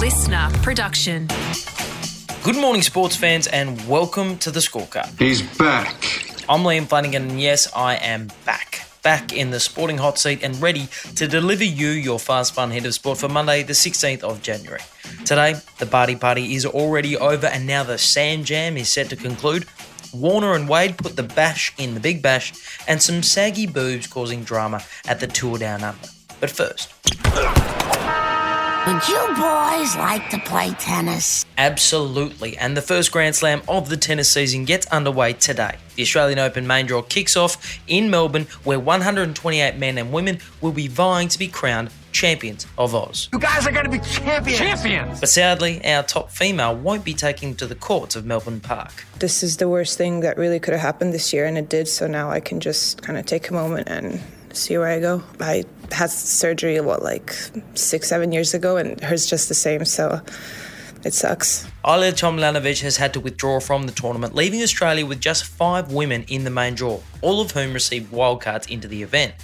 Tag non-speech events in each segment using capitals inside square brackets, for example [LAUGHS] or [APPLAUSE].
listener production. Good morning, sports fans, and welcome to the scorecard. He's back. I'm Liam Flanagan, and yes, I am back. Back in the sporting hot seat and ready to deliver you your fast, fun hit of sport for Monday, the 16th of January. Today, the party party is already over, and now the Sam Jam is set to conclude. Warner and Wade put the bash in the big bash, and some saggy boobs causing drama at the Tour Down Under. But first, Would you boys like to play tennis? Absolutely, and the first Grand Slam of the tennis season gets underway today. The Australian Open main draw kicks off in Melbourne, where 128 men and women will be vying to be crowned champions of Oz. You guys are going to be champions. Champions. But sadly, our top female won't be taking to the courts of Melbourne Park. This is the worst thing that really could have happened this year, and it did. So now I can just kind of take a moment and see where I go. I had surgery, what, like six, seven years ago, and hers just the same. So it sucks. Ajla Tomljanovic has had to withdraw from the tournament, leaving Australia with just five women in the main draw, all of whom received wildcards into the event.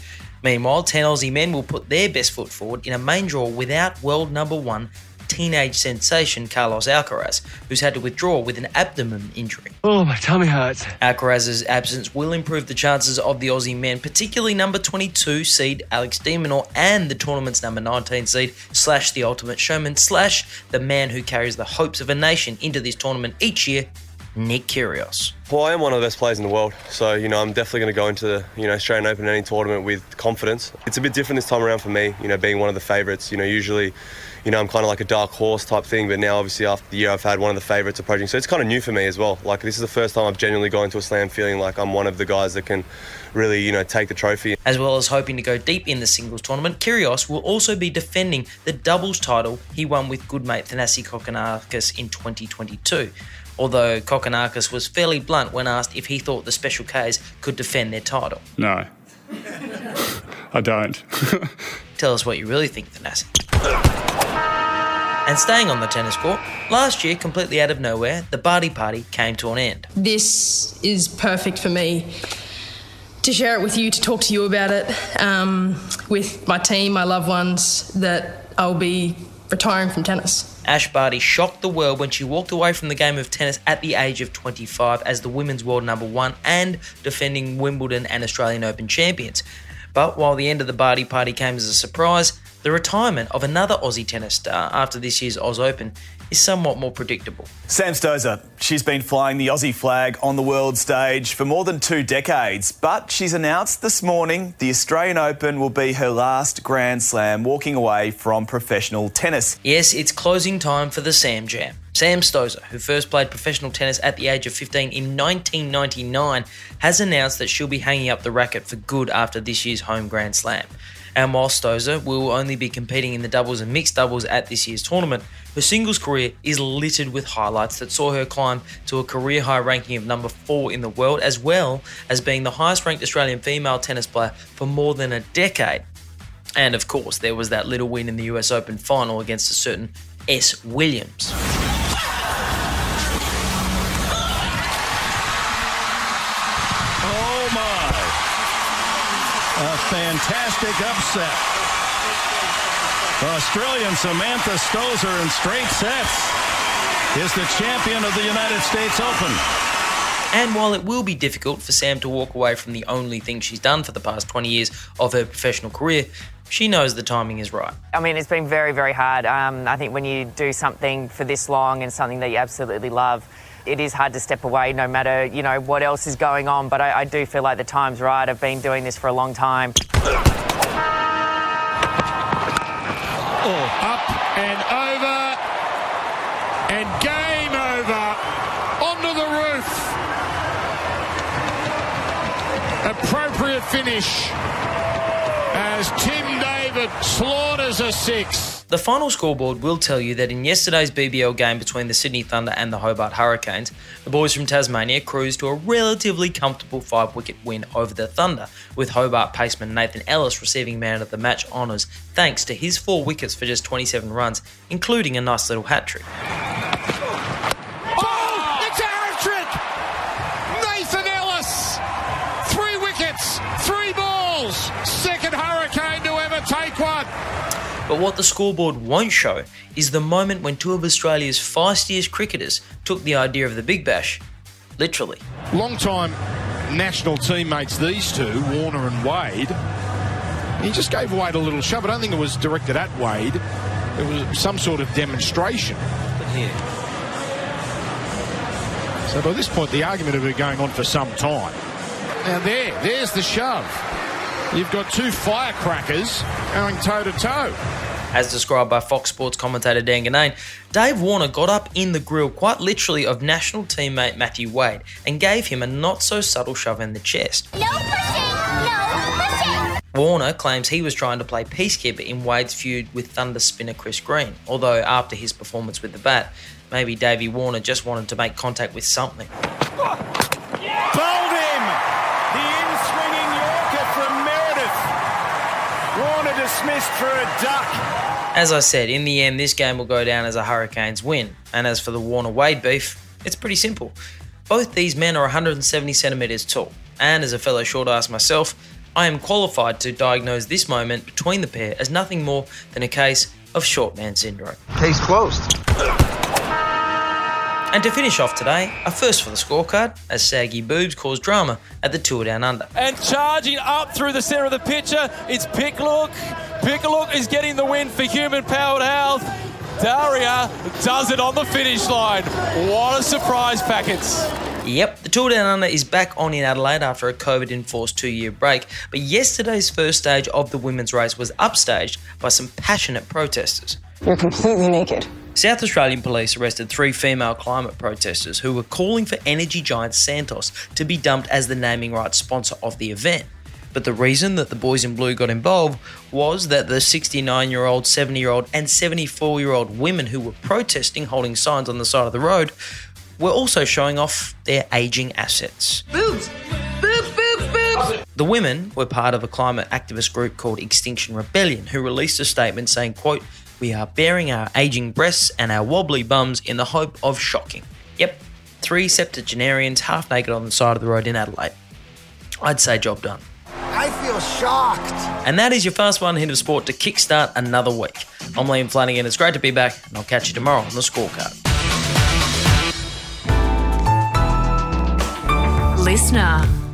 Meanwhile, 10 Aussie men will put their best foot forward in a main draw without world number one teenage sensation Carlos Alcaraz, who's had to withdraw with an abdomen injury. Oh, my tummy hurts. Alcaraz's absence will improve the chances of the Aussie men, particularly number 22 seed Alex de Minaur and the tournament's number 19 seed slash the ultimate showman slash the man who carries the hopes of a nation into this tournament each year, Nick Kyrgios. Well, I am one of the best players in the world, so you know I'm definitely going to go into the you know Australian Open any tournament with confidence. It's a bit different this time around for me, you know, being one of the favourites. You know, usually, you know, I'm kind of like a dark horse type thing, but now obviously after the year I've had one of the favourites approaching, so it's kind of new for me as well. Like this is the first time I've genuinely gone into a slam feeling like I'm one of the guys that can really you know take the trophy. As well as hoping to go deep in the singles tournament, Kyrgios will also be defending the doubles title he won with good mate Thanasi Kokkinakis in 2022. Although Kokkinakis was fairly blunt when asked if he thought the Special Ks could defend their title. No. I don't. [LAUGHS] Tell us what you really think, Thanasi. And staying on the tennis court, last year, completely out of nowhere, the Barty Party came to an end. This is perfect for me to share it with you, to talk to you about it um, with my team, my loved ones, that I'll be retiring from tennis. Ash Barty shocked the world when she walked away from the game of tennis at the age of 25 as the women's world number one and defending Wimbledon and Australian Open champions. But while the end of the Barty party came as a surprise, the retirement of another Aussie tennis star after this year's Oz Open is somewhat more predictable. Sam Stosur. She's been flying the Aussie flag on the world stage for more than two decades, but she's announced this morning the Australian Open will be her last Grand Slam, walking away from professional tennis. Yes, it's closing time for the Sam Jam. Sam Stosur, who first played professional tennis at the age of 15 in 1999, has announced that she'll be hanging up the racket for good after this year's home Grand Slam. And while Stosur will only be competing in the doubles and mixed doubles at this year's tournament, her singles career is littered with highlights that saw her climb to a career high ranking of number four in the world, as well as being the highest ranked Australian female tennis player for more than a decade. And of course, there was that little win in the US Open final against a certain S. Williams. Oh my. A fantastic upset. Australian Samantha Stosur in straight sets is the champion of the United States Open. And while it will be difficult for Sam to walk away from the only thing she's done for the past 20 years of her professional career, she knows the timing is right. I mean, it's been very, very hard. Um, I think when you do something for this long and something that you absolutely love, it is hard to step away no matter, you know, what else is going on. But I, I do feel like the time's right. I've been doing this for a long time. Oh, up and over. And game over. Onto the roof. Appropriate finish as Tim David slaughters a six. The final scoreboard will tell you that in yesterday's BBL game between the Sydney Thunder and the Hobart Hurricanes, the boys from Tasmania cruised to a relatively comfortable five wicket win over the Thunder, with Hobart paceman Nathan Ellis receiving man of the match honours thanks to his four wickets for just 27 runs, including a nice little hat trick. But what the scoreboard won't show is the moment when two of Australia's feistiest cricketers took the idea of the Big Bash literally. Long time national teammates, these two, Warner and Wade. He just gave Wade a little shove. I don't think it was directed at Wade. It was some sort of demonstration. But here. So by this point, the argument had been going on for some time. Now there, there's the shove. You've got two firecrackers going toe to toe. As described by Fox Sports commentator Dan Ginnane, Dave Warner got up in the grill quite literally of national teammate Matthew Wade and gave him a not so subtle shove in the chest. No pushing! No pushing! Warner claims he was trying to play peacekeeper in Wade's feud with Thunder spinner Chris Green, although after his performance with the bat, maybe Davey Warner just wanted to make contact with something. Dismissed for a duck. As I said, in the end, this game will go down as a Hurricanes win. And as for the Warner Wade beef, it's pretty simple. Both these men are 170 centimetres tall, and as a fellow short ass myself, I am qualified to diagnose this moment between the pair as nothing more than a case of short man syndrome. Case closed. And to finish off today, a first for the scorecard as saggy boobs cause drama at the Tour Down Under. And charging up through the centre of the picture, it's Pikulik. Pikulik is getting the win for human powered health. Daria does it on the finish line. What a surprise packets. Yep, the Tour Down Under is back on in Adelaide after a COVID enforced two year break, but yesterday's first stage of the women's race was upstaged by some passionate protesters. You're completely naked. South Australian police arrested three female climate protesters who were calling for energy giant Santos to be dumped as the naming rights sponsor of the event. But the reason that the boys in blue got involved was that the 69 year old, 70 year old, and 74 year old women who were protesting holding signs on the side of the road were also showing off their aging assets. Boobs! Boobs, boobs, boobs! The women were part of a climate activist group called Extinction Rebellion who released a statement saying, quote, we are bearing our aging breasts and our wobbly bums in the hope of shocking. Yep, three septuagenarians half naked on the side of the road in Adelaide. I'd say job done. I feel shocked. And that is your fast one hit of sport to kickstart another week. I'm Liam Flanagan. It's great to be back, and I'll catch you tomorrow on the scorecard. Listener.